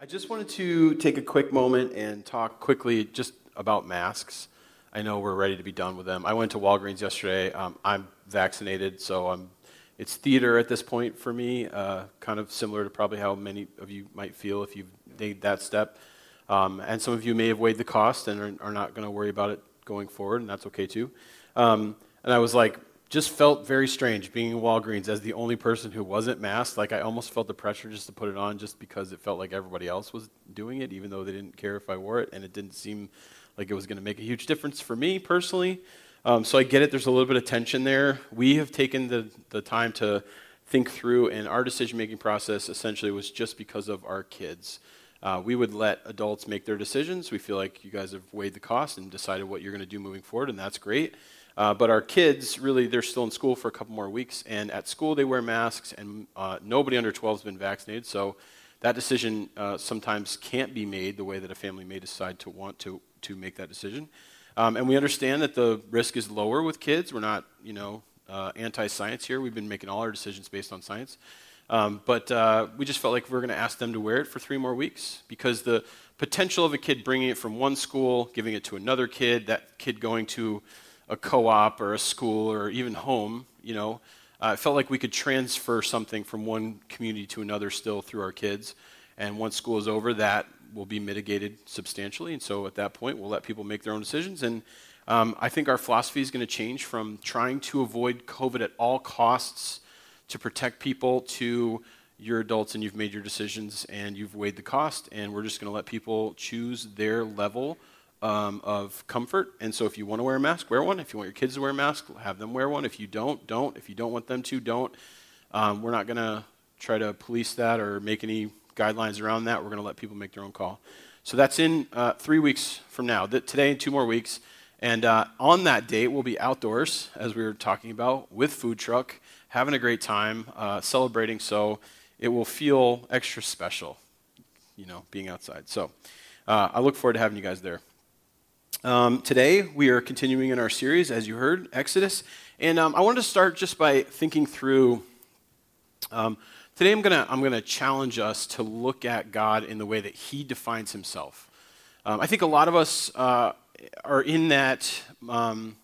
I just wanted to take a quick moment and talk quickly just about masks. I know we're ready to be done with them. I went to Walgreens yesterday. Um, I'm vaccinated, so I'm, it's theater at this point for me, uh, kind of similar to probably how many of you might feel if you've made that step. Um, and some of you may have weighed the cost and are, are not going to worry about it going forward, and that's okay too. Um, and I was like, just felt very strange being in Walgreens as the only person who wasn't masked. Like I almost felt the pressure just to put it on just because it felt like everybody else was doing it, even though they didn't care if I wore it, and it didn't seem like it was going to make a huge difference for me personally. Um, so I get it. There's a little bit of tension there. We have taken the the time to think through, and our decision making process essentially was just because of our kids. Uh, we would let adults make their decisions. We feel like you guys have weighed the cost and decided what you're going to do moving forward, and that's great. Uh, but our kids, really, they're still in school for a couple more weeks, and at school they wear masks, and uh, nobody under 12 has been vaccinated, so that decision uh, sometimes can't be made the way that a family may decide to want to, to make that decision. Um, and we understand that the risk is lower with kids. We're not, you know, uh, anti-science here. We've been making all our decisions based on science. Um, but uh, we just felt like we were going to ask them to wear it for three more weeks because the potential of a kid bringing it from one school, giving it to another kid, that kid going to a co-op or a school or even home, you know, uh, it felt like we could transfer something from one community to another still through our kids. And once school is over, that will be mitigated substantially. And so at that point, we'll let people make their own decisions. And um, I think our philosophy is going to change from trying to avoid COVID at all costs to protect people to you're adults and you've made your decisions and you've weighed the cost. And we're just going to let people choose their level um, of comfort. And so if you want to wear a mask, wear one. If you want your kids to wear a mask, have them wear one. If you don't, don't. If you don't want them to, don't. Um, we're not going to try to police that or make any guidelines around that. We're going to let people make their own call. So that's in uh, three weeks from now. Th- today two more weeks. And uh, on that date, we'll be outdoors, as we were talking about, with food truck, having a great time, uh, celebrating. So it will feel extra special, you know, being outside. So uh, I look forward to having you guys there. Um, today, we are continuing in our series, as you heard, Exodus. And um, I wanted to start just by thinking through. Um, today, I'm going to I'm gonna challenge us to look at God in the way that He defines Himself. Um, I think a lot of us uh, are in that. Um,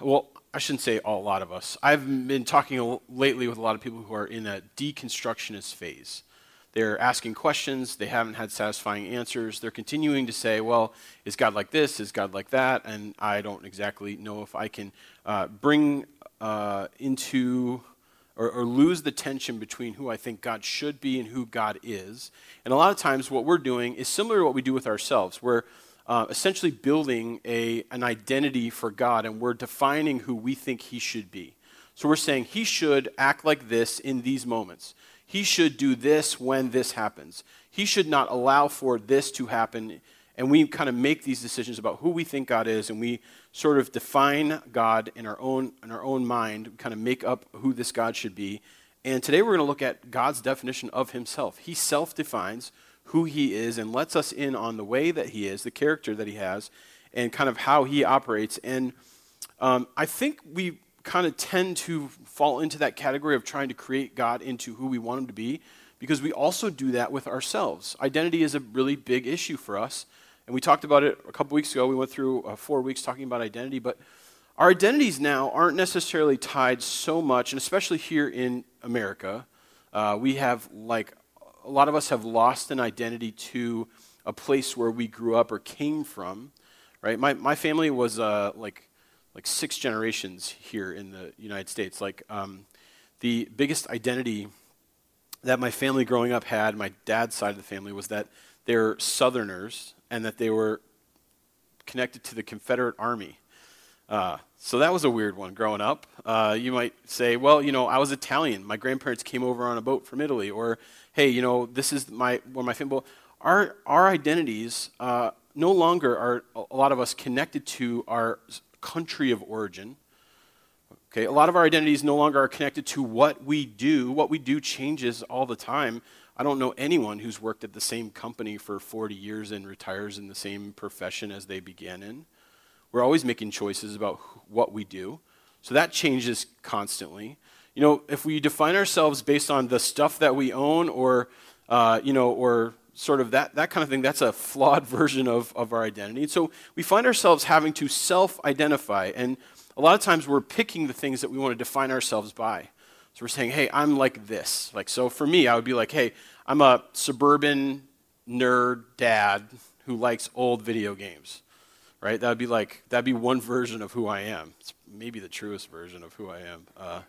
well, I shouldn't say all, a lot of us. I've been talking lately with a lot of people who are in a deconstructionist phase. They're asking questions. They haven't had satisfying answers. They're continuing to say, well, is God like this? Is God like that? And I don't exactly know if I can uh, bring uh, into or, or, lose the tension between who I think God should be and who God is. And a lot of times, what we're doing is similar to what we do with ourselves. We're uh, essentially building a, an identity for God, and we're defining who we think He should be. So we're saying He should act like this in these moments. He should do this when this happens. He should not allow for this to happen. And we kind of make these decisions about who we think God is, and we sort of define God in our own, in our own mind, we kind of make up who this God should be. And today we're going to look at God's definition of himself. He self defines who he is and lets us in on the way that he is, the character that he has, and kind of how he operates. And um, I think we kind of tend to fall into that category of trying to create God into who we want him to be because we also do that with ourselves. Identity is a really big issue for us. And we talked about it a couple weeks ago. We went through uh, four weeks talking about identity, but our identities now aren't necessarily tied so much, and especially here in America, uh, we have like a lot of us have lost an identity to a place where we grew up or came from, right? My, my family was uh, like like six generations here in the United States. Like um, the biggest identity that my family growing up had, my dad's side of the family, was that they're Southerners and that they were connected to the Confederate Army. Uh, so that was a weird one growing up. Uh, you might say, well, you know, I was Italian. My grandparents came over on a boat from Italy. Or, hey, you know, this is my where my family. Our our identities uh, no longer are a lot of us connected to our country of origin. Okay, a lot of our identities no longer are connected to what we do. What we do changes all the time. I don't know anyone who's worked at the same company for 40 years and retires in the same profession as they began in. We're always making choices about what we do. So that changes constantly. You know, if we define ourselves based on the stuff that we own or uh, you know, or sort of that, that kind of thing, that's a flawed version of, of our identity. And so we find ourselves having to self identify. And a lot of times we're picking the things that we want to define ourselves by. So we're saying, hey, I'm like this. Like, so for me, I would be like, hey, I'm a suburban nerd dad who likes old video games. Right? That'd be like, that'd be one version of who I am. It's maybe the truest version of who I am. Uh,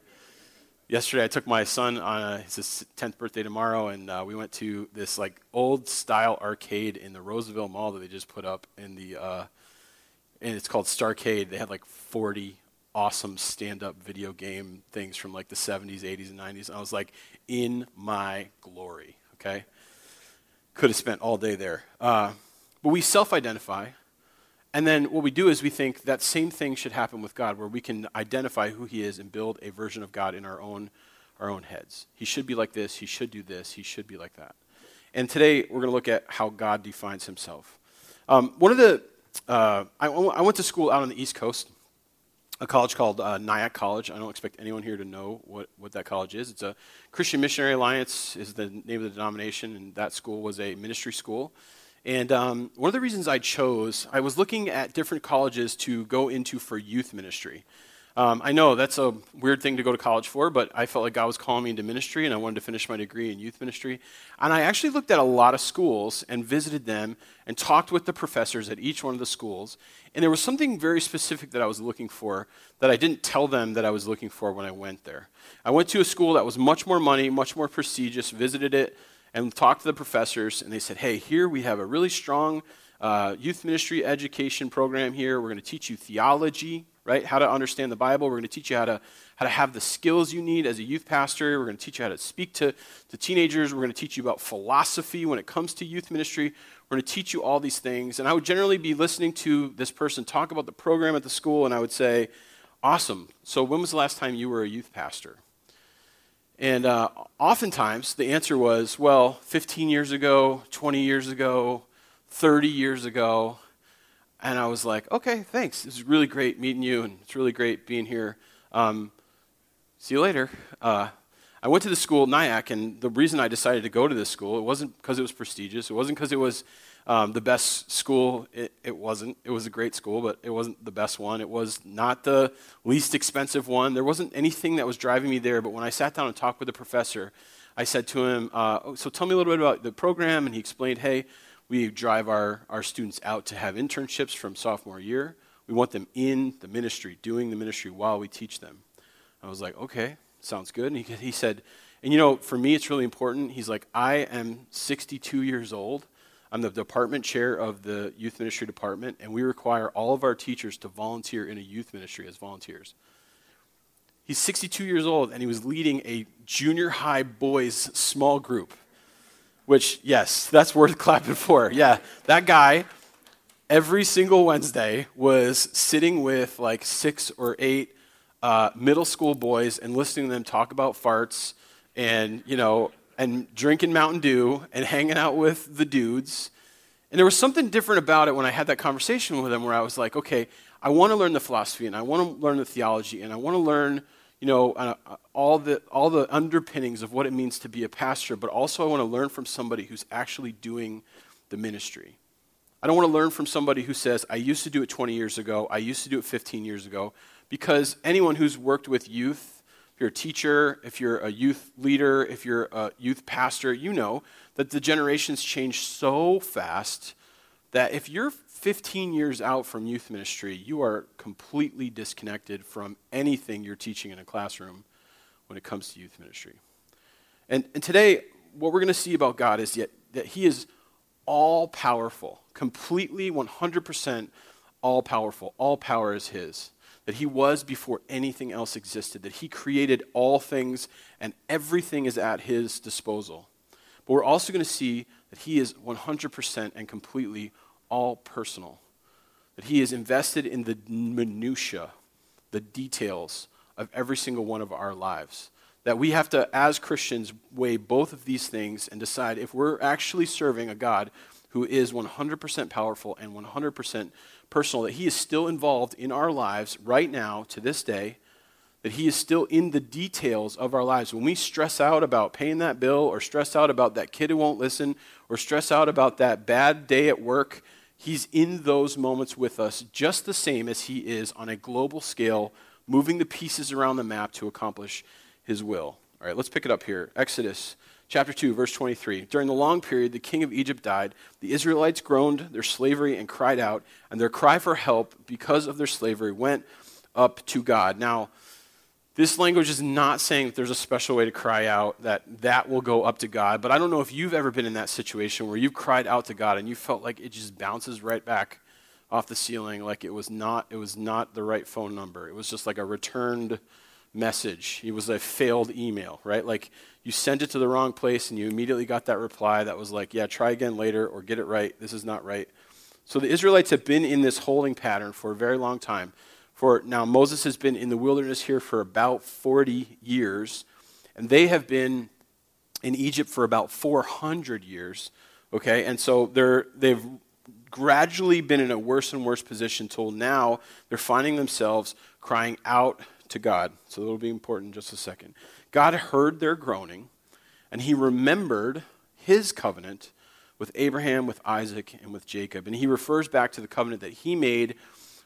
yesterday I took my son on a, his 10th birthday tomorrow, and uh, we went to this like old style arcade in the Roseville Mall that they just put up in the, uh, and it's called Starcade. They had like 40 awesome stand-up video game things from like the 70s, 80s, and 90s. And I was like, in my glory. Okay, could have spent all day there. Uh, but we self-identify. And then what we do is we think that same thing should happen with God, where we can identify who He is and build a version of God in our own, our own heads. He should be like this, He should do this, He should be like that. And today we're going to look at how God defines Himself. Um, one of the, uh, I, I, went to school out on the East Coast, a college called uh, Nyack College. I don't expect anyone here to know what, what that college is. It's a Christian Missionary Alliance, is the name of the denomination, and that school was a ministry school. And um, one of the reasons I chose, I was looking at different colleges to go into for youth ministry. Um, I know that's a weird thing to go to college for, but I felt like God was calling me into ministry, and I wanted to finish my degree in youth ministry. And I actually looked at a lot of schools and visited them and talked with the professors at each one of the schools. And there was something very specific that I was looking for that I didn't tell them that I was looking for when I went there. I went to a school that was much more money, much more prestigious, visited it and talked to the professors, and they said, hey, here we have a really strong uh, youth ministry education program here. We're going to teach you theology, right? How to understand the Bible. We're going to teach you how to, how to have the skills you need as a youth pastor. We're going to teach you how to speak to, to teenagers. We're going to teach you about philosophy when it comes to youth ministry. We're going to teach you all these things. And I would generally be listening to this person talk about the program at the school, and I would say, Awesome. So, when was the last time you were a youth pastor? And uh, oftentimes the answer was, well, 15 years ago, 20 years ago, 30 years ago. And I was like, okay, thanks. It's really great meeting you, and it's really great being here. Um, see you later. Uh, I went to the school, Nyack, and the reason I decided to go to this school, it wasn't because it was prestigious. It wasn't because it was um, the best school, it, it, wasn't. It was a great school, but it wasn't the best one. It was not the least expensive one. There wasn't anything that was driving me there. But when I sat down and talked with the professor, I said to him, uh, oh, So tell me a little bit about the program. And he explained, Hey, we drive our, our students out to have internships from sophomore year. We want them in the ministry, doing the ministry while we teach them. I was like, Okay, sounds good. And he, he said, And you know, for me, it's really important. He's like, I am 62 years old I'm the department chair of the youth ministry department, and we require all of our teachers to volunteer in a youth ministry as volunteers. He's 62 years old, and he was leading a junior high boys small group, which, yes, that's worth clapping for. Yeah, that guy, every single Wednesday, was sitting with like six or eight uh, middle school boys and listening to them talk about farts and, you know, and drinking Mountain Dew and hanging out with the dudes. And there was something different about it when I had that conversation with him where I was like, okay, I want to learn the philosophy and I want to learn the theology and I want to learn, you know, uh, all, the, all the underpinnings of what it means to be a pastor, but also I want to learn from somebody who's actually doing the ministry. I don't want to learn from somebody who says, I used to do it 20 years ago, I used to do it 15 years ago, because anyone who's worked with youth if you're a teacher, if you're a youth leader, if you're a youth pastor, you know that the generations change so fast that if you're 15 years out from youth ministry, you are completely disconnected from anything you're teaching in a classroom when it comes to youth ministry. And, and today, what we're going to see about God is yet, that He is all powerful, completely 100% all powerful. All power is His that he was before anything else existed, that he created all things and everything is at his disposal. But we're also going to see that he is 100% and completely all personal, that he is invested in the minutiae, the details of every single one of our lives. That we have to, as Christians, weigh both of these things and decide if we're actually serving a God who is 100% powerful and 100% personal, that He is still involved in our lives right now to this day, that He is still in the details of our lives. When we stress out about paying that bill, or stress out about that kid who won't listen, or stress out about that bad day at work, He's in those moments with us just the same as He is on a global scale, moving the pieces around the map to accomplish His will. All right, let's pick it up here. Exodus chapter 2, verse 23. During the long period, the king of Egypt died. The Israelites groaned their slavery and cried out, and their cry for help because of their slavery went up to God. Now, this language is not saying that there's a special way to cry out, that that will go up to God. But I don't know if you've ever been in that situation where you've cried out to God and you felt like it just bounces right back off the ceiling, like it was not, it was not the right phone number. It was just like a returned message. It was a failed email, right? Like you sent it to the wrong place and you immediately got that reply that was like, yeah, try again later or get it right. This is not right. So the Israelites have been in this holding pattern for a very long time. For now, Moses has been in the wilderness here for about 40 years, and they have been in Egypt for about 400 years. Okay, and so they're, they've gradually been in a worse and worse position till now they're finding themselves crying out to God. So that'll be important in just a second. God heard their groaning, and he remembered his covenant with Abraham, with Isaac, and with Jacob. And he refers back to the covenant that he made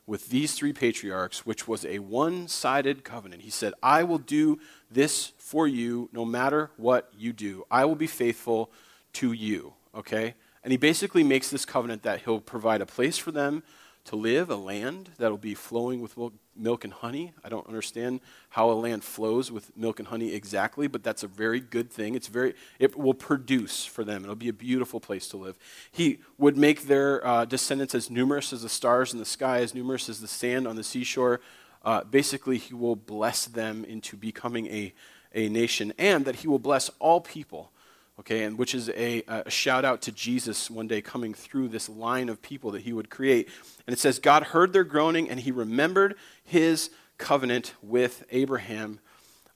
with these three patriarchs, which was a one sided covenant. He said, I will do this for you no matter what you do. I will be faithful to you. Okay? And he basically makes this covenant that he'll provide a place for them to live, a land that'll be flowing with milk and honey. I don't understand how a land flows with milk and honey exactly, but that's a very good thing. It's very, it will produce for them. It'll be a beautiful place to live. He would make their uh, descendants as numerous as the stars in the sky, as numerous as the sand on the seashore. Uh, basically, he will bless them into becoming a, a nation, and that he will bless all people okay, and which is a, a, shout out to Jesus one day coming through this line of people that he would create. And it says, God heard their groaning and he remembered his covenant with Abraham,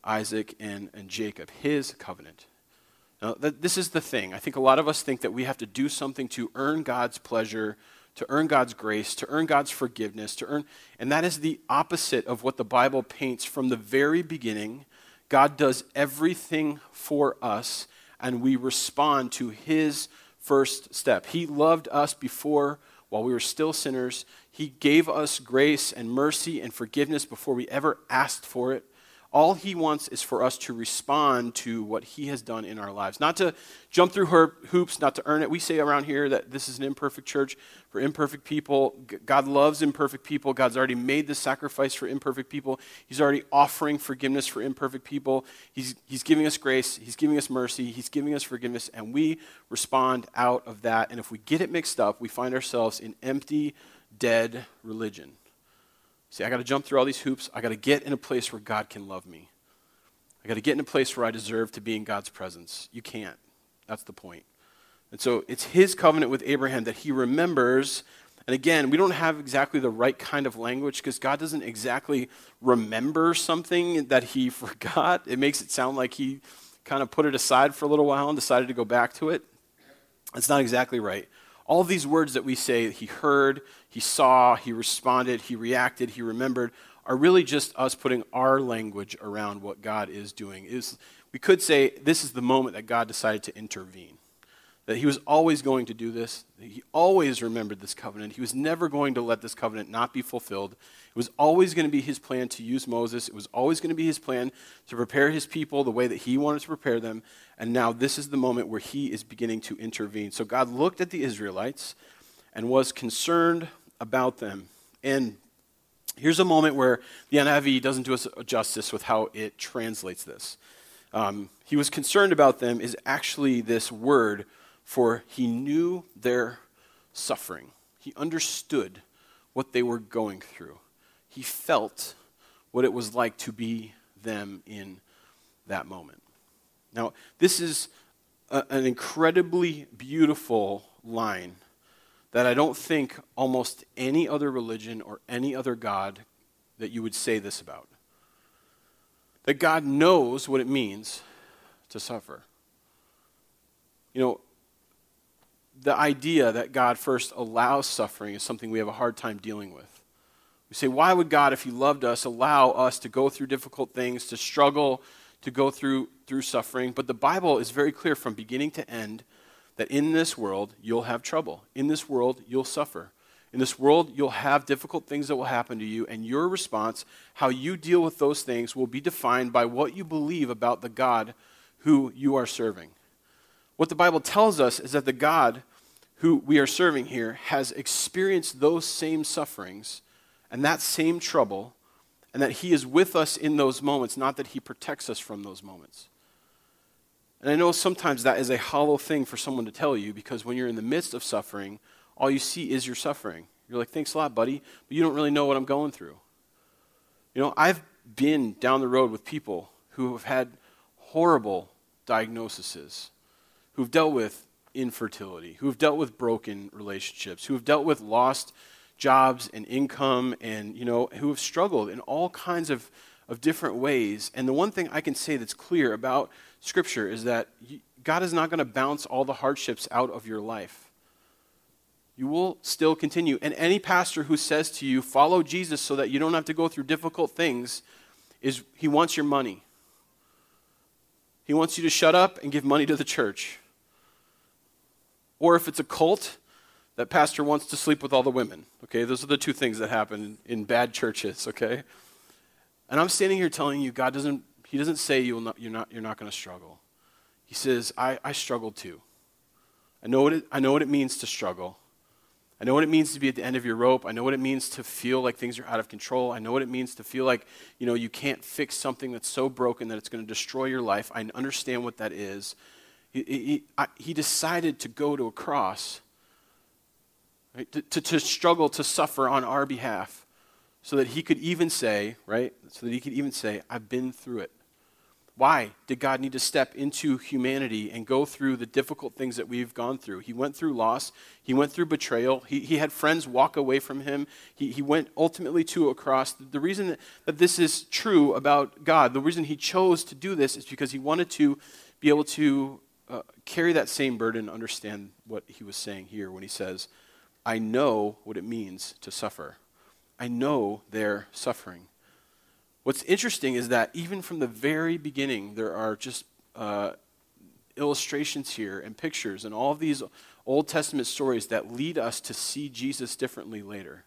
Isaac, and, and Jacob. His covenant. Now, th- this is the thing. I think a lot of us think that we have to do something to earn God's pleasure, to earn God's grace, to earn God's forgiveness, to earn, and that is the opposite of what the Bible paints from the very beginning. God does everything for us and we respond to his first step. He loved us before while we were still sinners. He gave us grace and mercy and forgiveness before we ever asked for it. All he wants is for us to respond to what he has done in our lives, not to jump through her hoops, not to earn it. We say around here that this is an imperfect church for imperfect people. God loves imperfect people. God's already made the sacrifice for imperfect people. He's already offering forgiveness for imperfect people. He's, he's giving us grace, He's giving us mercy, He's giving us forgiveness, and we respond out of that. And if we get it mixed up, we find ourselves in empty, dead religion. See, I got to jump through all these hoops. I got to get in a place where God can love me. I got to get in a place where I deserve to be in God's presence. You can't. That's the point. And so it's his covenant with Abraham that he remembers. And again, we don't have exactly the right kind of language because God doesn't exactly remember something that he forgot. It makes it sound like he kind of put it aside for a little while and decided to go back to it. It's not exactly right. All these words that we say, he heard, he saw, he responded, he reacted, he remembered, are really just us putting our language around what God is doing. Is we could say this is the moment that God decided to intervene that he was always going to do this. He always remembered this covenant. He was never going to let this covenant not be fulfilled. It was always going to be his plan to use Moses. It was always going to be his plan to prepare his people the way that he wanted to prepare them. And now this is the moment where he is beginning to intervene. So God looked at the Israelites and was concerned about them. And here's a moment where the NIV doesn't do us justice with how it translates this. Um, he was concerned about them is actually this word for he knew their suffering. He understood what they were going through. He felt what it was like to be them in that moment. Now, this is a, an incredibly beautiful line that I don't think almost any other religion or any other God that you would say this about. That God knows what it means to suffer. You know, the idea that God first allows suffering is something we have a hard time dealing with. We say, why would God, if He loved us, allow us to go through difficult things, to struggle, to go through, through suffering? But the Bible is very clear from beginning to end that in this world, you'll have trouble. In this world, you'll suffer. In this world, you'll have difficult things that will happen to you, and your response, how you deal with those things, will be defined by what you believe about the God who you are serving. What the Bible tells us is that the God who we are serving here has experienced those same sufferings and that same trouble, and that He is with us in those moments, not that He protects us from those moments. And I know sometimes that is a hollow thing for someone to tell you because when you're in the midst of suffering, all you see is your suffering. You're like, thanks a lot, buddy, but you don't really know what I'm going through. You know, I've been down the road with people who have had horrible diagnoses, who've dealt with infertility, who have dealt with broken relationships, who have dealt with lost jobs and income and, you know, who have struggled in all kinds of, of different ways. And the one thing I can say that's clear about Scripture is that God is not going to bounce all the hardships out of your life. You will still continue. And any pastor who says to you, follow Jesus so that you don't have to go through difficult things, is he wants your money. He wants you to shut up and give money to the church. Or if it's a cult, that pastor wants to sleep with all the women. Okay, those are the two things that happen in bad churches. Okay, and I'm standing here telling you, God doesn't. He doesn't say you will not, you're not. You're not going to struggle. He says, I, I struggled too. I know what it, I know what it means to struggle. I know what it means to be at the end of your rope. I know what it means to feel like things are out of control. I know what it means to feel like, you know, you can't fix something that's so broken that it's going to destroy your life. I understand what that is. He, he, I, he decided to go to a cross right? to, to, to struggle to suffer on our behalf so that he could even say, right? So that he could even say, I've been through it. Why did God need to step into humanity and go through the difficult things that we've gone through? He went through loss. He went through betrayal. He, he had friends walk away from him. He, he went ultimately to a cross. The reason that, that this is true about God, the reason he chose to do this is because he wanted to be able to uh, carry that same burden, understand what he was saying here when he says, I know what it means to suffer. I know their suffering. What's interesting is that even from the very beginning, there are just uh, illustrations here and pictures and all of these Old Testament stories that lead us to see Jesus differently later.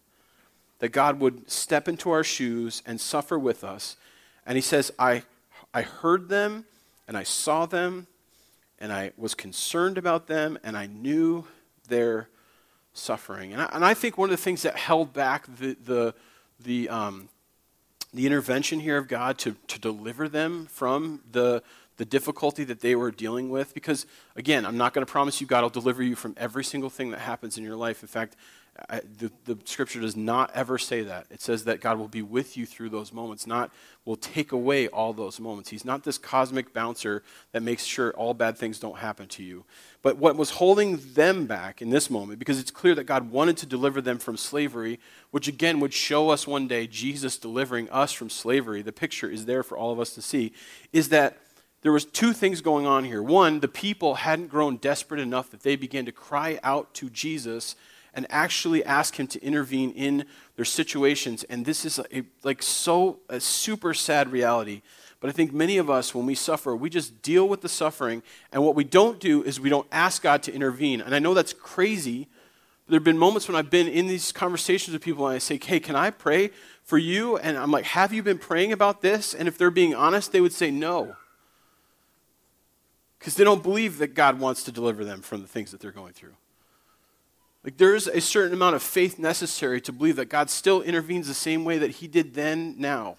That God would step into our shoes and suffer with us. And he says, I, I heard them and I saw them and I was concerned about them and I knew their suffering. And I, and I think one of the things that held back the, the, the, um, the intervention here of God to, to deliver them from the, the difficulty that they were dealing with, because again, I'm not going to promise you God will deliver you from every single thing that happens in your life. In fact, I, the, the scripture does not ever say that. It says that God will be with you through those moments, not will take away all those moments. He's not this cosmic bouncer that makes sure all bad things don't happen to you. But what was holding them back in this moment, because it's clear that God wanted to deliver them from slavery, which again would show us one day Jesus delivering us from slavery, the picture is there for all of us to see, is that there was two things going on here. One, the people hadn't grown desperate enough that they began to cry out to Jesus and actually ask him to intervene in their situations. And this is a, like so a super sad reality. But I think many of us, when we suffer, we just deal with the suffering. And what we don't do is we don't ask God to intervene. And I know that's crazy. There have been moments when I've been in these conversations with people and I say, hey, can I pray for you? And I'm like, have you been praying about this? And if they're being honest, they would say no. Because they don't believe that God wants to deliver them from the things that they're going through. Like there's a certain amount of faith necessary to believe that God still intervenes the same way that he did then, now.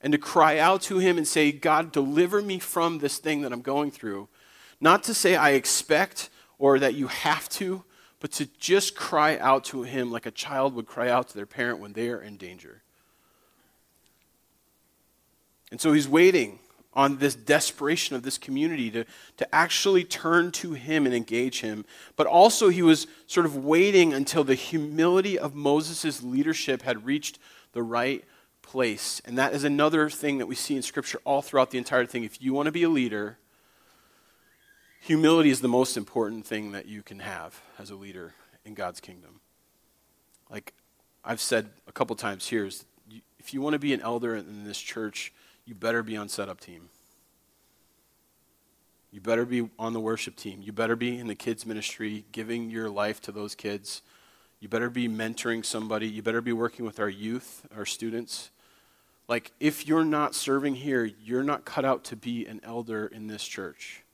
And to cry out to him and say, God, deliver me from this thing that I'm going through. Not to say I expect or that you have to, but to just cry out to him like a child would cry out to their parent when they are in danger. And so he's waiting on this desperation of this community to, to actually turn to him and engage him. But also, he was sort of waiting until the humility of Moses' leadership had reached the right place. And that is another thing that we see in Scripture all throughout the entire thing. If you want to be a leader, humility is the most important thing that you can have as a leader in God's kingdom. Like, I've said a couple times here is if you want to be an elder in this church, you better be on setup team. You better be on the worship team. You better be in the kids' ministry, giving your life to those kids. You better be mentoring somebody. You better be working with our youth, our students. Like, if you're not serving here, you're not cut out to be an elder in this church.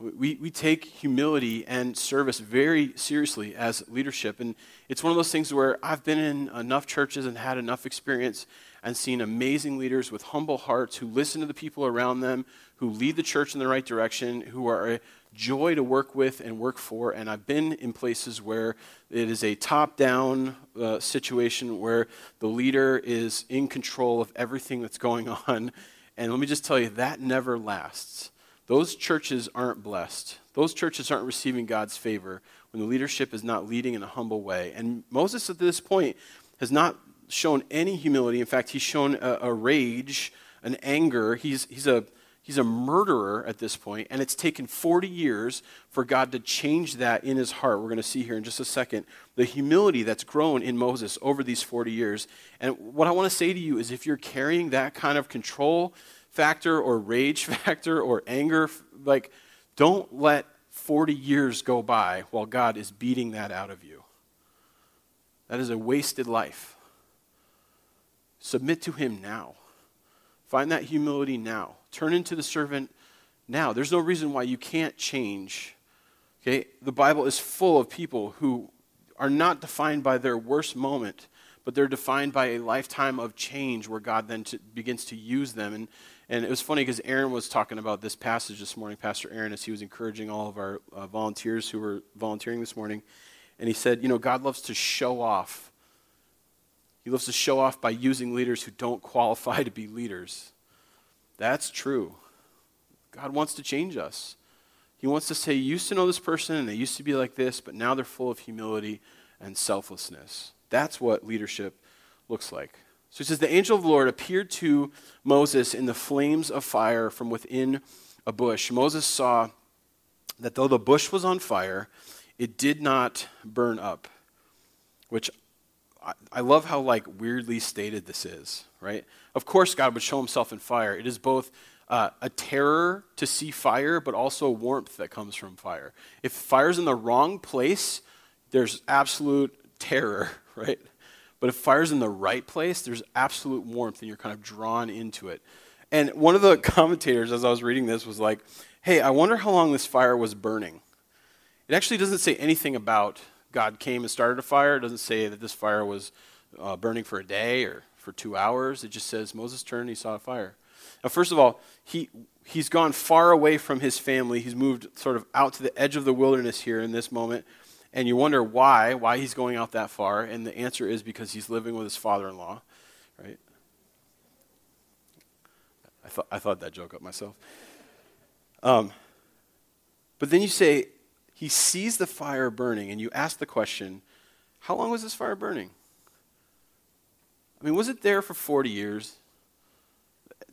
We, we take humility and service very seriously as leadership. And it's one of those things where I've been in enough churches and had enough experience and seen amazing leaders with humble hearts who listen to the people around them, who lead the church in the right direction, who are a joy to work with and work for. And I've been in places where it is a top down uh, situation where the leader is in control of everything that's going on. And let me just tell you, that never lasts. Those churches aren't blessed. Those churches aren't receiving God's favor when the leadership is not leading in a humble way. And Moses, at this point, has not shown any humility. In fact, he's shown a, a rage, an anger. He's, he's, a, he's a murderer at this point, and it's taken 40 years for God to change that in his heart. We're going to see here in just a second the humility that's grown in Moses over these 40 years. And what I want to say to you is if you're carrying that kind of control, factor or rage factor or anger, like, don't let 40 years go by while God is beating that out of you. That is a wasted life. Submit to Him now. Find that humility now. Turn into the servant now. There's no reason why you can't change. Okay? The Bible is full of people who are not defined by their worst moment, but they're defined by a lifetime of change where God then to, begins to use them. And and it was funny because Aaron was talking about this passage this morning, Pastor Aaron, as he was encouraging all of our uh, volunteers who were volunteering this morning. And he said, You know, God loves to show off. He loves to show off by using leaders who don't qualify to be leaders. That's true. God wants to change us. He wants to say, You used to know this person and they used to be like this, but now they're full of humility and selflessness. That's what leadership looks like. So he says, The angel of the Lord appeared to Moses in the flames of fire from within a bush. Moses saw that though the bush was on fire, it did not burn up, which I, love how like weirdly stated this is, right? Of course, God would show himself in fire. It is both uh, a terror to see fire, but also warmth that comes from fire. If fire's in the wrong place, there's absolute terror, right? But if fire's in the right place, there's absolute warmth and you're kind of drawn into it. And one of the commentators, as I was reading this, was like, hey, I wonder how long this fire was burning. It actually doesn't say anything about God came and started a fire. It doesn't say that this fire was uh, burning for a day or for two hours. It just says Moses turned and he saw a fire. Now, first of all, he, he's gone far away from his family. He's moved sort of out to the edge of the wilderness here in this moment and you wonder why, why he's going out that far, and the answer is because he's living with his father-in-law, right? I thought I thought that joke up myself. Um, but then you say he sees the fire burning, and you ask the question, how long was this fire burning? I mean, was it there for 40 years?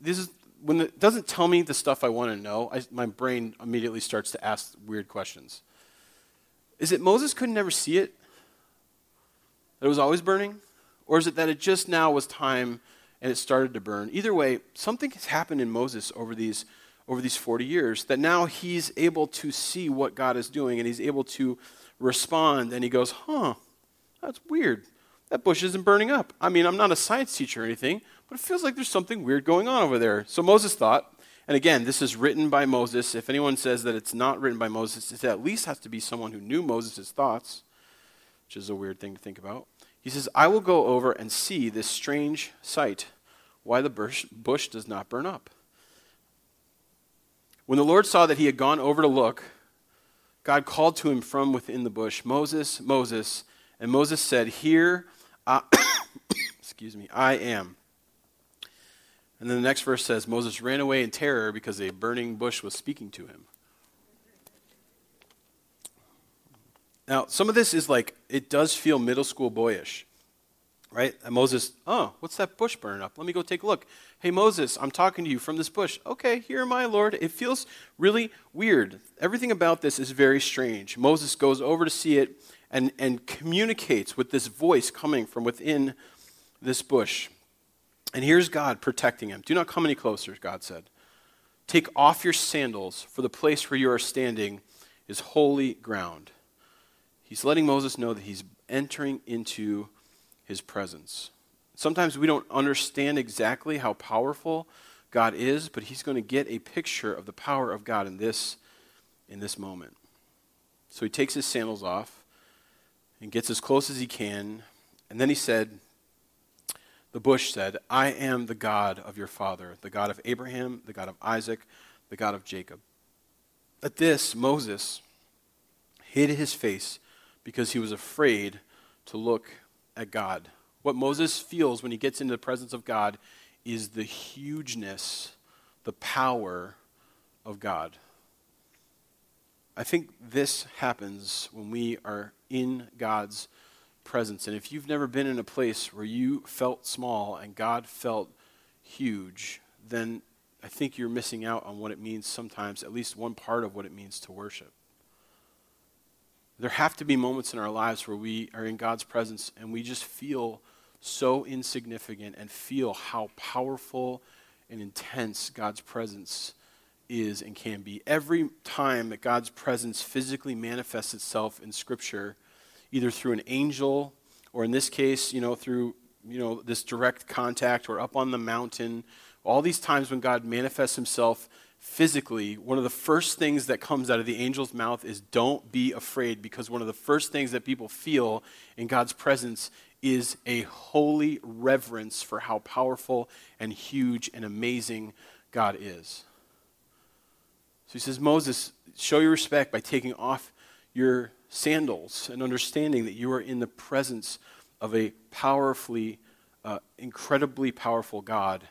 This is when it doesn't tell me the stuff I want to know. I, my brain immediately starts to ask weird questions. Is it Moses could never see it? That it was always burning? Or is it that it just now was time and it started to burn? Either way, something has happened in Moses over these, over these 40 years that now he's able to see what God is doing and he's able to respond and he goes, huh, that's weird. That bush isn't burning up. I mean, I'm not a science teacher or anything, but it feels like there's something weird going on over there. So Moses thought, and again, this is written by Moses. If anyone says that it's not written by Moses, it at least has to be someone who knew Moses' thoughts, which is a weird thing to think about. He says, I will go over and see this strange sight, why the bush, bush does not burn up. When the Lord saw that he had gone over to look, God called to him from within the bush, Moses, Moses. And Moses said, Here, I, excuse me, I am. And then the next verse says Moses ran away in terror because a burning bush was speaking to him. Now, some of this is like, it does feel middle school boyish, right? And Moses, oh, what's that bush burning up? Let me go take a look. Hey, Moses, I'm talking to you from this bush. Okay, here am I, Lord. It feels really weird. Everything about this is very strange. Moses goes over to see it, and, and communicates with this voice coming from within this bush. And here's God protecting him. Do not come any closer, God said. Take off your sandals, for the place where you are standing is holy ground. He's letting Moses know that he's entering into his presence. Sometimes we don't understand exactly how powerful God is, but he's going to get a picture of the power of God in this, in this moment. So he takes his sandals off and gets as close as he can. And then he said, The bush said, I am the God of your father, the God of Abraham, the God of Isaac, the God of Jacob. At this, Moses hid his face because he was afraid to look at God. What Moses feels when he gets into the presence of God is the hugeness, the power of God. I think this happens when we are in God's presence. And if you've never been in a place where you felt small and God felt huge, then I think you're missing out on what it means sometimes, at least one part of what it means to worship. There have to be moments in our lives where we are in God's presence and we just feel so insignificant and feel how powerful and intense God's presence is and can be. Every time that God's presence physically manifests itself in Scripture, either through an angel or in this case, you know, through you know this direct contact or up on the mountain, all these times when God manifests himself physically, one of the first things that comes out of the angel's mouth is don't be afraid because one of the first things that people feel in God's presence is a holy reverence for how powerful and huge and amazing God is. So he says, Moses, show your respect by taking off your sandals and understanding that you are in the presence of a powerfully, uh, incredibly powerful God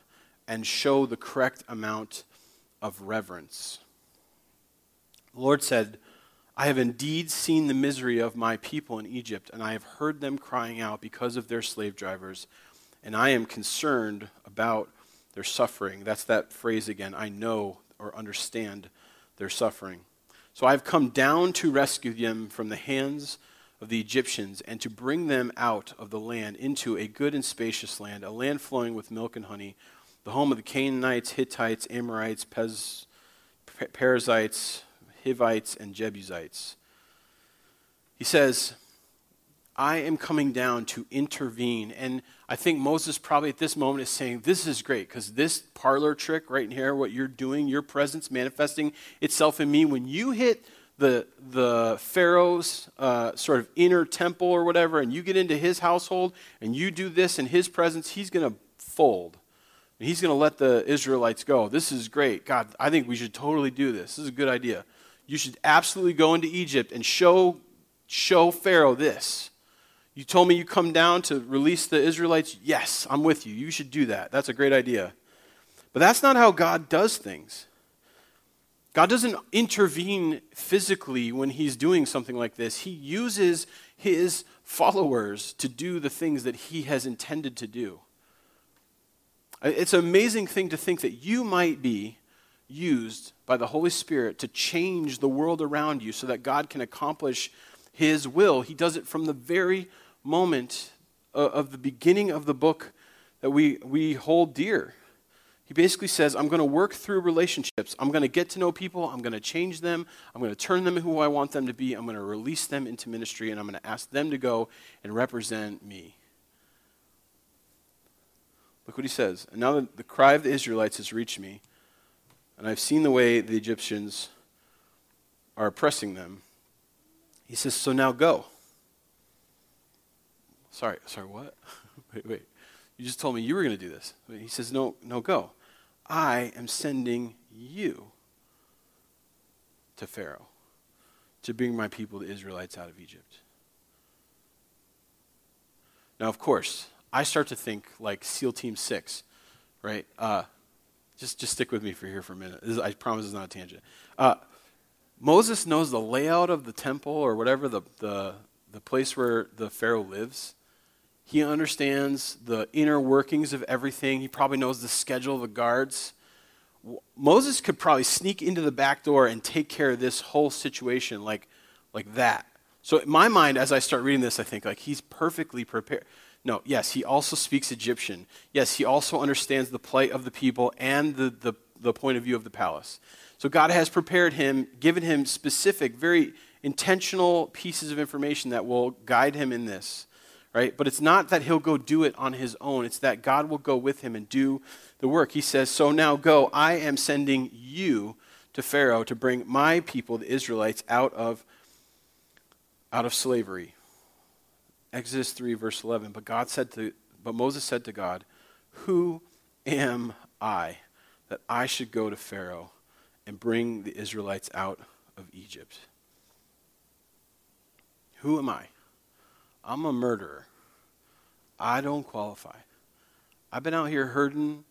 and show the correct amount of reverence. The Lord said, I have indeed seen the misery of my people in Egypt, and I have heard them crying out because of their slave drivers, and I am concerned about their suffering. That's that phrase again. I know or understand their suffering. So I have come down to rescue them from the hands of the Egyptians and to bring them out of the land into a good and spacious land, a land flowing with milk and honey, the home of the Canaanites, Hittites, Amorites, Pez, Perizzites, Hivites, and Jebusites. He says, I am coming down to intervene. And I think Moses probably at this moment is saying, This is great because this parlor trick right here, what you're doing, your presence manifesting itself in me, when you hit the, the Pharaoh's uh, sort of inner temple or whatever, and you get into his household and you do this in his presence, he's going to fold. And he's going to let the Israelites go. This is great. God, I think we should totally do this. This is a good idea you should absolutely go into Egypt and show, show Pharaoh this. You told me you come down to release the Israelites. Yes, I'm with you. You should do that. That's a great idea. But that's not how God does things. God doesn't intervene physically when he's doing something like this. He uses his followers to do the things that he has intended to do. It's an amazing thing to think that you might be used by the Holy Spirit to change the world around you so that God can accomplish His will. He does it from the very moment uh, of the beginning of the book that we, we hold dear. He basically says, I'm going to work through relationships. I'm going to get to know people. I'm going to change them. I'm going to turn them who I want them to be. I'm going to release them into ministry, and I'm going to ask them to go and represent me. Look what he says. And now that the cry of the Israelites has reached me and I've seen the way the Egyptians are oppressing them. He says, So now go. Sorry, sorry, what? wait, wait. You just told me you were going to do this. He says, No, no, go. I am sending you to Pharaoh to bring my people, the Israelites, out of Egypt. Now, of course, I start to think like SEAL Team 6, right? Uh, just, just stick with me for here for a minute. Is, I promise it's not a tangent. Uh, Moses knows the layout of the temple or whatever, the, the, the place where the Pharaoh lives. He understands the inner workings of everything. He probably knows the schedule of the guards. Moses could probably sneak into the back door and take care of this whole situation like, like that. So in my mind, as I start reading this, I think like he's perfectly prepared. No, yes, he also speaks Egyptian. Yes, he also understands the plight of the people and the, the, the point of view of the palace. So God has prepared him, given him specific, very intentional pieces of information that will guide him in this. Right? But it's not that he'll go do it on his own. It's that God will go with him and do the work. He says, So now go, I am sending you to Pharaoh to bring my people, the Israelites, out of, out of slavery. Exodus 3, verse 11. But God said to, but Moses said to God, Who am I that I should go to Pharaoh and bring the Israelites out of Egypt? Who am I? I'm a murderer. I don't qualify. I've been out here herding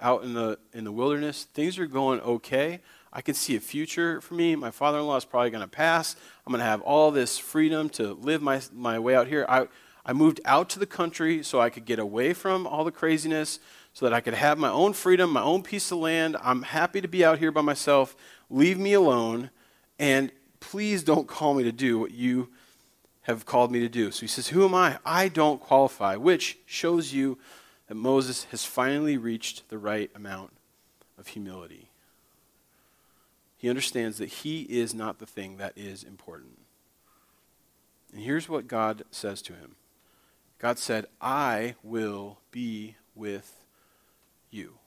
out in the in the wilderness. Things are going okay. I can see a future for me. My father in law is probably going to pass. I'm going to have all this freedom to live my, my way out here. I, I moved out to the country so I could get away from all the craziness, so that I could have my own freedom, my own piece of land. I'm happy to be out here by myself. Leave me alone, and please don't call me to do what you have called me to do. So he says, Who am I? I don't qualify, which shows you that Moses has finally reached the right amount of humility. He understands that he is not the thing that is important. And here's what God says to him God said, I will be with you.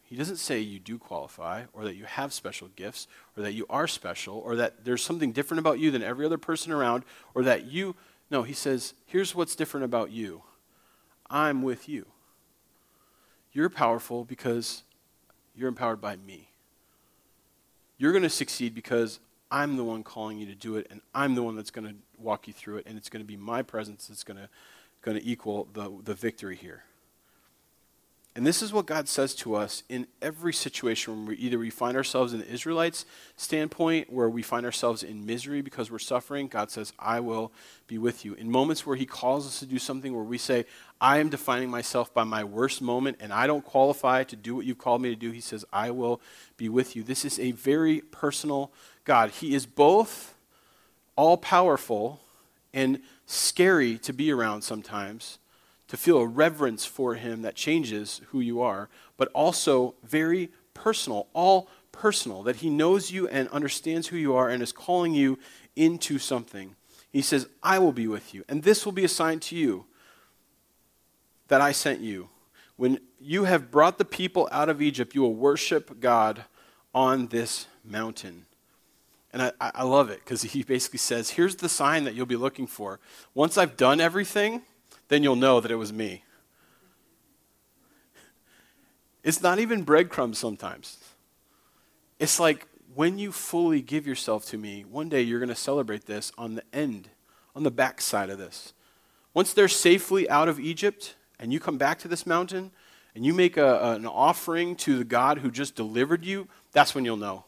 He doesn't say you do qualify, or that you have special gifts, or that you are special, or that there's something different about you than every other person around, or that you. No, he says, here's what's different about you I'm with you. You're powerful because you're empowered by me. You're going to succeed because I'm the one calling you to do it, and I'm the one that's going to walk you through it, and it's going to be my presence that's going to, going to equal the, the victory here. And this is what God says to us in every situation when we either we find ourselves in the Israelites' standpoint, where we find ourselves in misery because we're suffering. God says, I will be with you. In moments where He calls us to do something where we say, I am defining myself by my worst moment and I don't qualify to do what you've called me to do, He says, I will be with you. This is a very personal God. He is both all powerful and scary to be around sometimes to feel a reverence for him that changes who you are, but also very personal, all personal, that he knows you and understands who you are and is calling you into something. He says, I will be with you, and this will be a sign to you that I sent you. When you have brought the people out of Egypt, you will worship God on this mountain. And I, I love it because he basically says, Here's the sign that you'll be looking for. Once I've done everything, then you'll know that it was me. It's not even breadcrumbs sometimes. It's like when you fully give yourself to me, one day you're going to celebrate this on the end, on the backside of this. Once they're safely out of Egypt and you come back to this mountain and you make a, an offering to the God who just delivered you, that's when you'll know.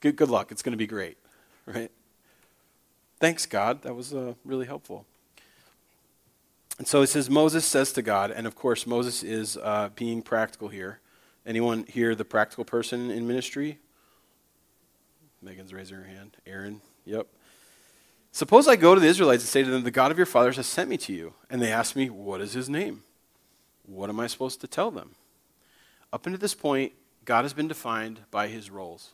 Good, good luck. It's going to be great, right? Thanks, God. That was uh, really helpful. And so it says Moses says to God, and of course Moses is uh, being practical here. Anyone here the practical person in ministry? Megan's raising her hand. Aaron, yep. Suppose I go to the Israelites and say to them, The God of your fathers has sent me to you. And they ask me, What is his name? What am I supposed to tell them? Up until this point, God has been defined by his roles.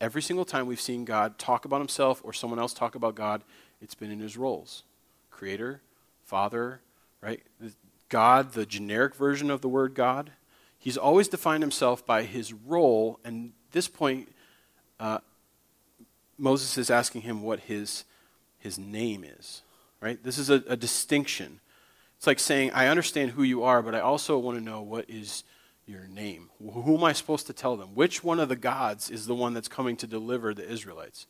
Every single time we've seen God talk about himself or someone else talk about God, it's been in his roles creator, father, right? God, the generic version of the word God, he's always defined himself by his role. And this point, uh, Moses is asking him what his, his name is, right? This is a, a distinction. It's like saying, I understand who you are, but I also want to know what is your name. Who am I supposed to tell them? Which one of the gods is the one that's coming to deliver the Israelites?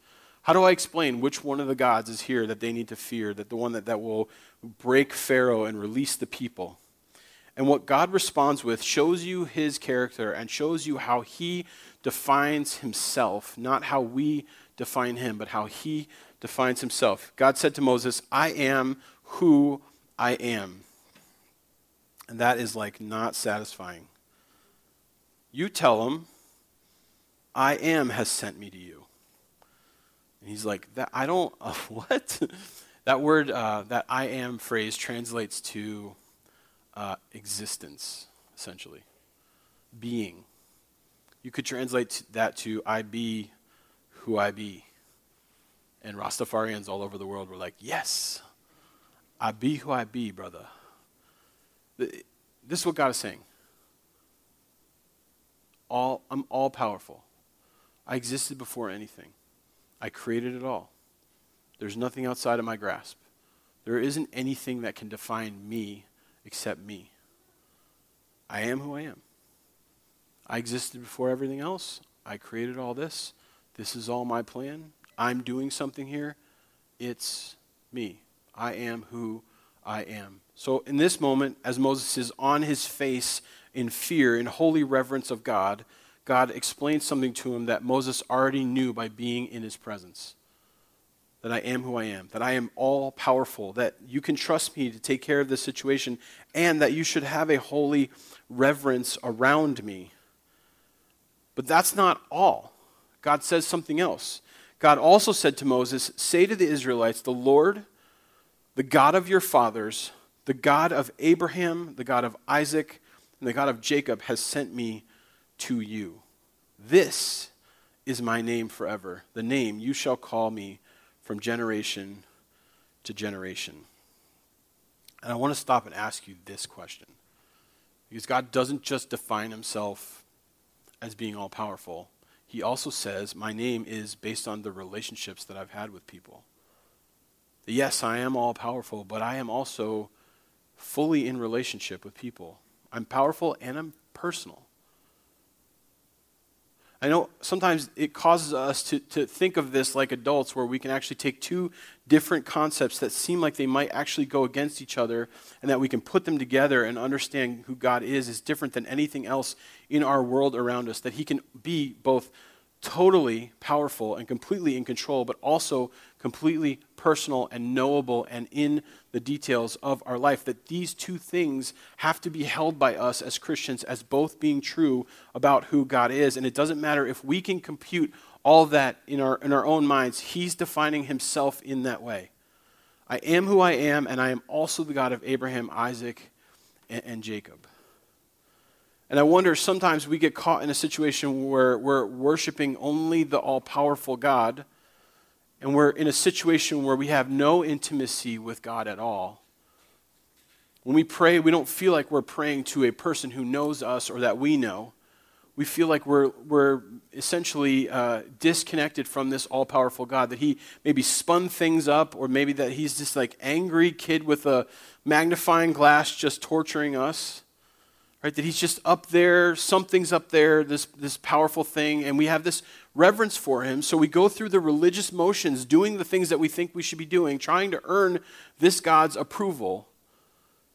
How do I explain which one of the gods is here that they need to fear, that the one that, that will break Pharaoh and release the people? And what God responds with shows you his character and shows you how he defines himself, not how we define him, but how he defines himself. God said to Moses, I am who I am. And that is like not satisfying. You tell him, I am has sent me to you. And he's like, that, I don't, uh, what? that word, uh, that I am phrase translates to uh, existence, essentially, being. You could translate that to I be who I be. And Rastafarians all over the world were like, yes, I be who I be, brother. This is what God is saying. All, I'm all powerful. I existed before anything. I created it all. There's nothing outside of my grasp. There isn't anything that can define me except me. I am who I am. I existed before everything else. I created all this. This is all my plan. I'm doing something here. It's me. I am who I am. So, in this moment, as Moses is on his face in fear, in holy reverence of God, God explains something to him that Moses already knew by being in his presence. That I am who I am, that I am all powerful, that you can trust me to take care of this situation, and that you should have a holy reverence around me. But that's not all. God says something else. God also said to Moses, Say to the Israelites, The Lord, the God of your fathers, the God of Abraham, the God of Isaac, and the God of Jacob has sent me to you. This is my name forever, the name you shall call me from generation to generation. And I want to stop and ask you this question. Because God doesn't just define himself as being all powerful, he also says, My name is based on the relationships that I've had with people. Yes, I am all powerful, but I am also fully in relationship with people. I'm powerful and I'm personal. I know sometimes it causes us to, to think of this like adults, where we can actually take two different concepts that seem like they might actually go against each other, and that we can put them together and understand who God is is different than anything else in our world around us. That He can be both totally powerful and completely in control, but also completely personal and knowable and in the details of our life. That these two things have to be held by us as Christians as both being true about who God is. And it doesn't matter if we can compute all that in our, in our own minds, He's defining Himself in that way. I am who I am, and I am also the God of Abraham, Isaac, and, and Jacob. And I wonder sometimes we get caught in a situation where we're worshiping only the all powerful God, and we're in a situation where we have no intimacy with God at all. When we pray, we don't feel like we're praying to a person who knows us or that we know. We feel like we're, we're essentially uh, disconnected from this all powerful God, that He maybe spun things up, or maybe that He's this like angry kid with a magnifying glass just torturing us right? That he's just up there, something's up there, this, this powerful thing, and we have this reverence for him. So we go through the religious motions, doing the things that we think we should be doing, trying to earn this God's approval.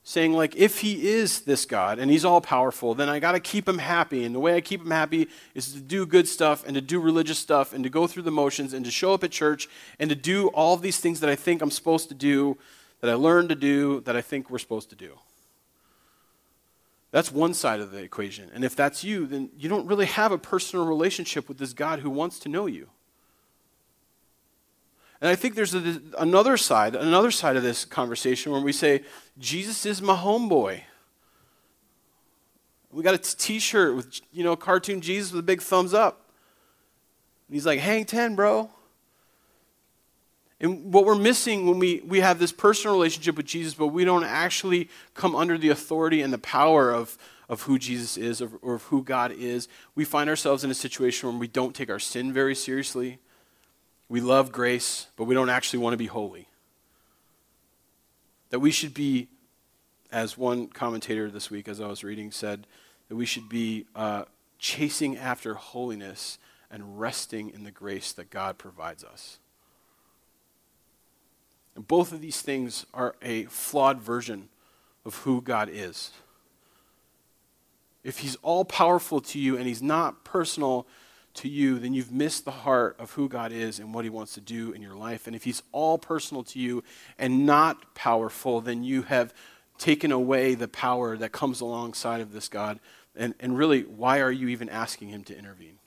Saying, like, if he is this God and he's all powerful, then I got to keep him happy. And the way I keep him happy is to do good stuff and to do religious stuff and to go through the motions and to show up at church and to do all these things that I think I'm supposed to do, that I learned to do, that I think we're supposed to do. That's one side of the equation. And if that's you, then you don't really have a personal relationship with this God who wants to know you. And I think there's a, another side, another side of this conversation where we say, Jesus is my homeboy. We got a t-shirt with, you know, cartoon Jesus with a big thumbs up. And he's like, hang 10, bro. And what we're missing when we, we have this personal relationship with Jesus, but we don't actually come under the authority and the power of, of who Jesus is or, or of who God is, we find ourselves in a situation where we don't take our sin very seriously. We love grace, but we don't actually want to be holy. That we should be, as one commentator this week, as I was reading, said, that we should be uh, chasing after holiness and resting in the grace that God provides us. And both of these things are a flawed version of who God is. If He's all powerful to you and He's not personal to you, then you've missed the heart of who God is and what He wants to do in your life. And if He's all personal to you and not powerful, then you have taken away the power that comes alongside of this God. And, and really, why are you even asking Him to intervene?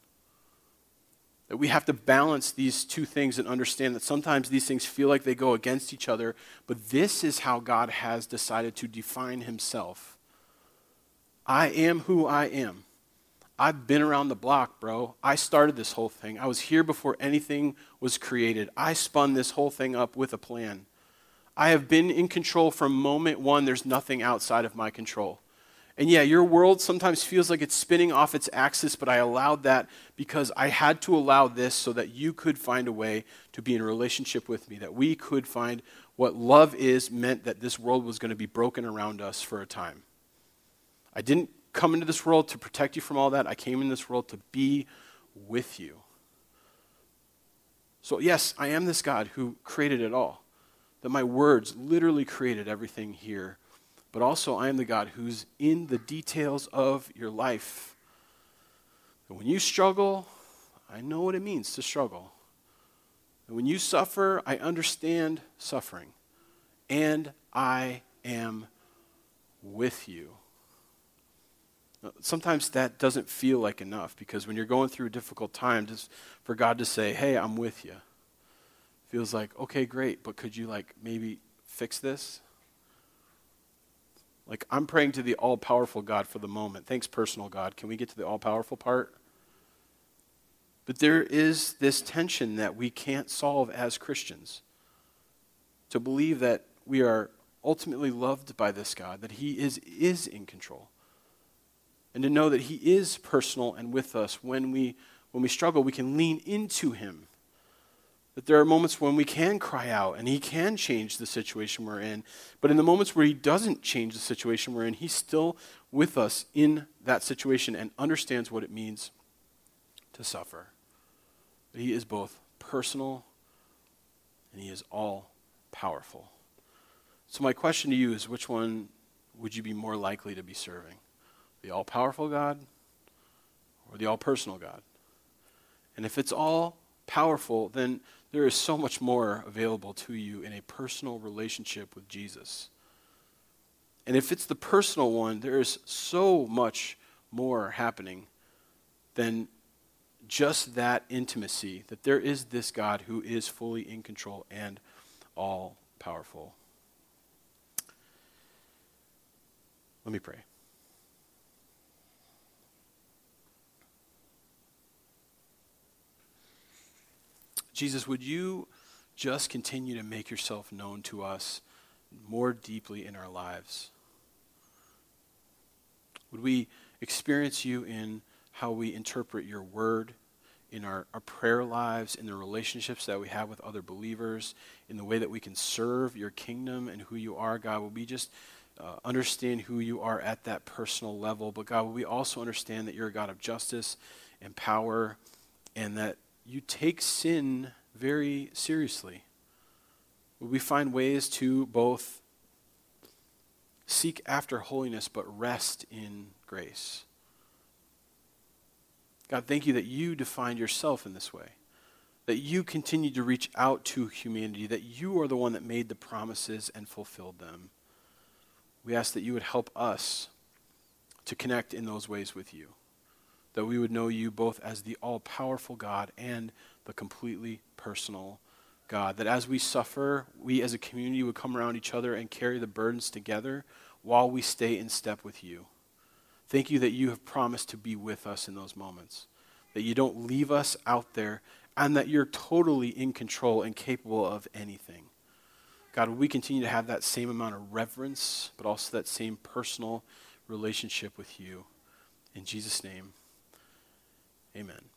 That we have to balance these two things and understand that sometimes these things feel like they go against each other, but this is how God has decided to define himself. I am who I am. I've been around the block, bro. I started this whole thing. I was here before anything was created. I spun this whole thing up with a plan. I have been in control from moment one. There's nothing outside of my control. And yeah, your world sometimes feels like it's spinning off its axis, but I allowed that because I had to allow this so that you could find a way to be in relationship with me, that we could find what love is meant that this world was going to be broken around us for a time. I didn't come into this world to protect you from all that. I came in this world to be with you. So, yes, I am this God who created it all, that my words literally created everything here but also I am the God who's in the details of your life. And when you struggle, I know what it means to struggle. And when you suffer, I understand suffering. And I am with you. Sometimes that doesn't feel like enough because when you're going through a difficult time, just for God to say, hey, I'm with you, feels like, okay, great, but could you like maybe fix this? Like, I'm praying to the all powerful God for the moment. Thanks, personal God. Can we get to the all powerful part? But there is this tension that we can't solve as Christians. To believe that we are ultimately loved by this God, that He is, is in control. And to know that He is personal and with us when we, when we struggle, we can lean into Him that there are moments when we can cry out and He can change the situation we're in. But in the moments where He doesn't change the situation we're in, He's still with us in that situation and understands what it means to suffer. But He is both personal and He is all powerful. So, my question to you is which one would you be more likely to be serving? The all powerful God or the all personal God? And if it's all powerful, then there is so much more available to you in a personal relationship with Jesus. And if it's the personal one, there is so much more happening than just that intimacy, that there is this God who is fully in control and all powerful. Let me pray. Jesus, would you just continue to make yourself known to us more deeply in our lives? Would we experience you in how we interpret your word, in our, our prayer lives, in the relationships that we have with other believers, in the way that we can serve your kingdom and who you are, God? Would we just uh, understand who you are at that personal level? But God, would we also understand that you're a God of justice and power and that you take sin very seriously. We find ways to both seek after holiness but rest in grace. God, thank you that you defined yourself in this way, that you continue to reach out to humanity, that you are the one that made the promises and fulfilled them. We ask that you would help us to connect in those ways with you that we would know you both as the all powerful God and the completely personal God. That as we suffer, we as a community would come around each other and carry the burdens together while we stay in step with you. Thank you that you have promised to be with us in those moments, that you don't leave us out there, and that you're totally in control and capable of anything. God, we continue to have that same amount of reverence, but also that same personal relationship with you. In Jesus' name. Amen.